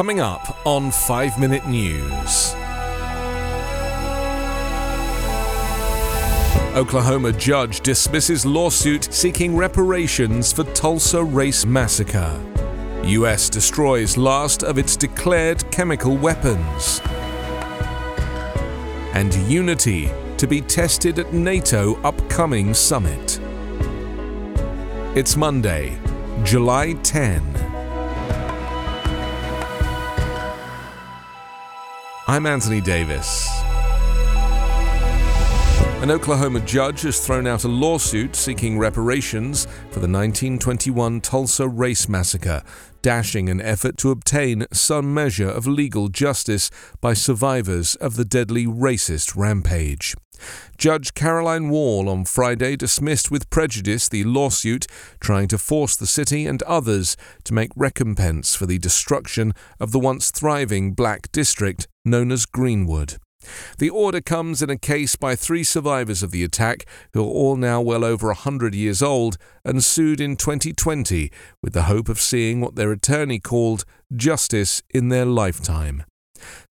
Coming up on 5 Minute News. Oklahoma judge dismisses lawsuit seeking reparations for Tulsa race massacre. US destroys last of its declared chemical weapons. And unity to be tested at NATO upcoming summit. It's Monday, July 10. I'm Anthony Davis. An Oklahoma judge has thrown out a lawsuit seeking reparations for the 1921 Tulsa race massacre, dashing an effort to obtain some measure of legal justice by survivors of the deadly racist rampage. Judge Caroline Wall on Friday dismissed with prejudice the lawsuit trying to force the city and others to make recompense for the destruction of the once thriving black district known as Greenwood. The order comes in a case by three survivors of the attack, who are all now well over a 100 years old and sued in 2020 with the hope of seeing what their attorney called justice in their lifetime.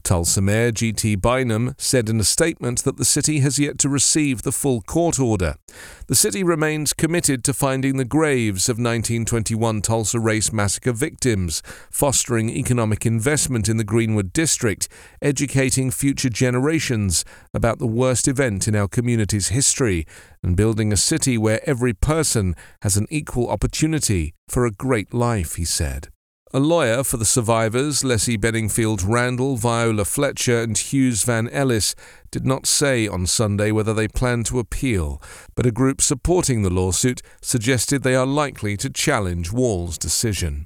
Tulsa Mayor G.T. Bynum said in a statement that the city has yet to receive the full court order. The city remains committed to finding the graves of 1921 Tulsa race massacre victims, fostering economic investment in the Greenwood district, educating future generations about the worst event in our community's history, and building a city where every person has an equal opportunity for a great life, he said. A lawyer for the survivors, Leslie Benningfield Randle, Viola Fletcher, and Hughes Van Ellis, did not say on Sunday whether they plan to appeal, but a group supporting the lawsuit suggested they are likely to challenge Wall's decision.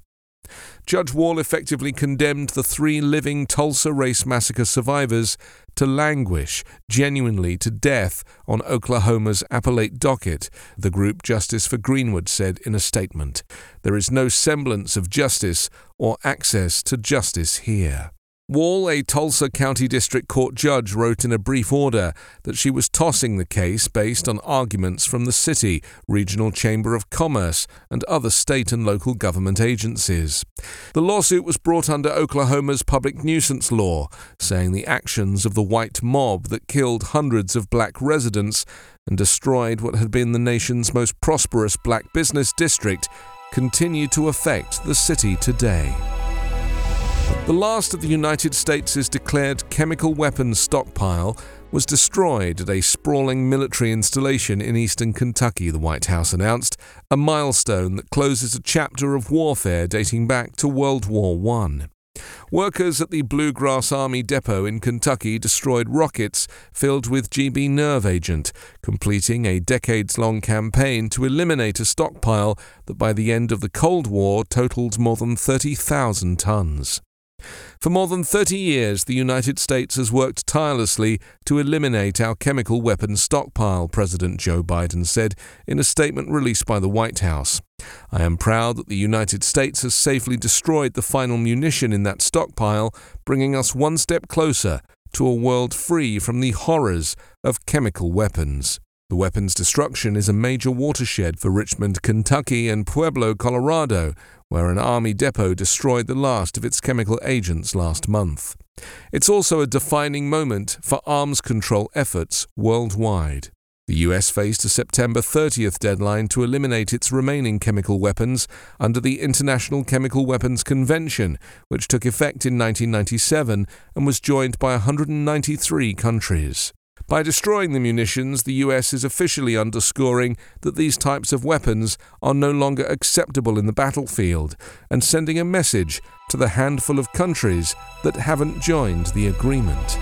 Judge Wall effectively condemned the three living Tulsa race massacre survivors to languish genuinely to death on Oklahoma's appellate docket, the group Justice for Greenwood said in a statement. There is no semblance of justice or access to justice here. Wall, a Tulsa County District Court judge, wrote in a brief order that she was tossing the case based on arguments from the city, Regional Chamber of Commerce, and other state and local government agencies. The lawsuit was brought under Oklahoma's public nuisance law, saying the actions of the white mob that killed hundreds of black residents and destroyed what had been the nation's most prosperous black business district continue to affect the city today. The last of the United States' declared chemical weapons stockpile was destroyed at a sprawling military installation in eastern Kentucky, the White House announced, a milestone that closes a chapter of warfare dating back to World War I. Workers at the Bluegrass Army Depot in Kentucky destroyed rockets filled with GB nerve agent, completing a decades long campaign to eliminate a stockpile that by the end of the Cold War totaled more than 30,000 tons. For more than 30 years, the United States has worked tirelessly to eliminate our chemical weapons stockpile, President Joe Biden said in a statement released by the White House. I am proud that the United States has safely destroyed the final munition in that stockpile, bringing us one step closer to a world free from the horrors of chemical weapons. The weapons destruction is a major watershed for Richmond, Kentucky and Pueblo, Colorado, where an army depot destroyed the last of its chemical agents last month. It's also a defining moment for arms control efforts worldwide. The US faced a September 30th deadline to eliminate its remaining chemical weapons under the International Chemical Weapons Convention, which took effect in 1997 and was joined by 193 countries. By destroying the munitions, the US is officially underscoring that these types of weapons are no longer acceptable in the battlefield and sending a message to the handful of countries that haven't joined the agreement.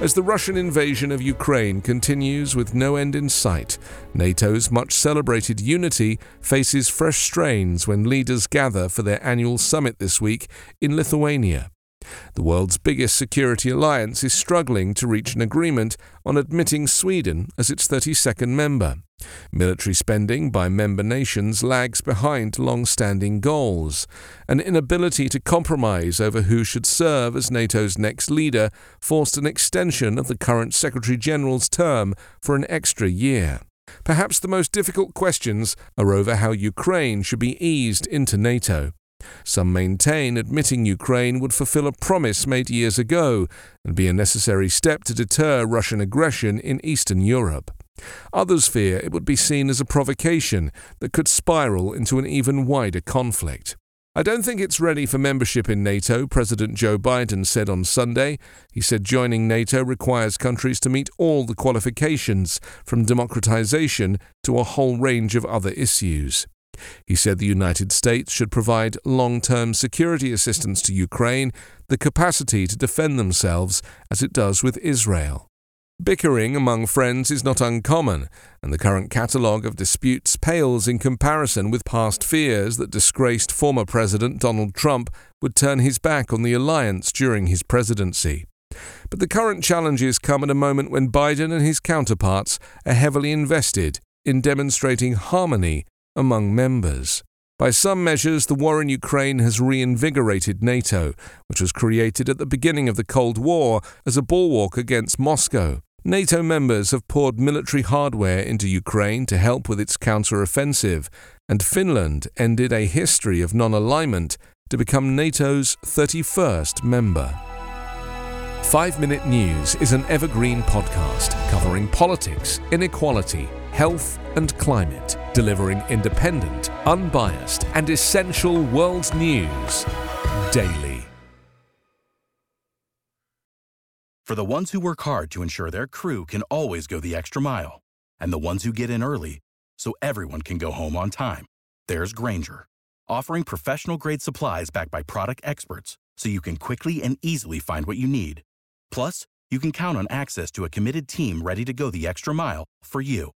As the Russian invasion of Ukraine continues with no end in sight, NATO's much celebrated unity faces fresh strains when leaders gather for their annual summit this week in Lithuania. The world's biggest security alliance is struggling to reach an agreement on admitting Sweden as its 32nd member. Military spending by member nations lags behind long standing goals. An inability to compromise over who should serve as NATO's next leader forced an extension of the current Secretary General's term for an extra year. Perhaps the most difficult questions are over how Ukraine should be eased into NATO. Some maintain admitting Ukraine would fulfill a promise made years ago and be a necessary step to deter Russian aggression in Eastern Europe. Others fear it would be seen as a provocation that could spiral into an even wider conflict. I don't think it's ready for membership in NATO, President Joe Biden said on Sunday. He said joining NATO requires countries to meet all the qualifications, from democratization to a whole range of other issues. He said the United States should provide long term security assistance to Ukraine, the capacity to defend themselves as it does with Israel. Bickering among friends is not uncommon, and the current catalogue of disputes pales in comparison with past fears that disgraced former President Donald Trump would turn his back on the alliance during his presidency. But the current challenges come at a moment when Biden and his counterparts are heavily invested in demonstrating harmony among members. By some measures, the war in Ukraine has reinvigorated NATO, which was created at the beginning of the Cold War as a bulwark against Moscow. NATO members have poured military hardware into Ukraine to help with its counter-offensive, and Finland ended a history of non-alignment to become NATO's 31st member. 5 Minute News is an evergreen podcast covering politics, inequality, health, and climate, delivering independent, unbiased, and essential world news daily. For the ones who work hard to ensure their crew can always go the extra mile, and the ones who get in early so everyone can go home on time, there's Grainger, offering professional grade supplies backed by product experts so you can quickly and easily find what you need. Plus, you can count on access to a committed team ready to go the extra mile for you.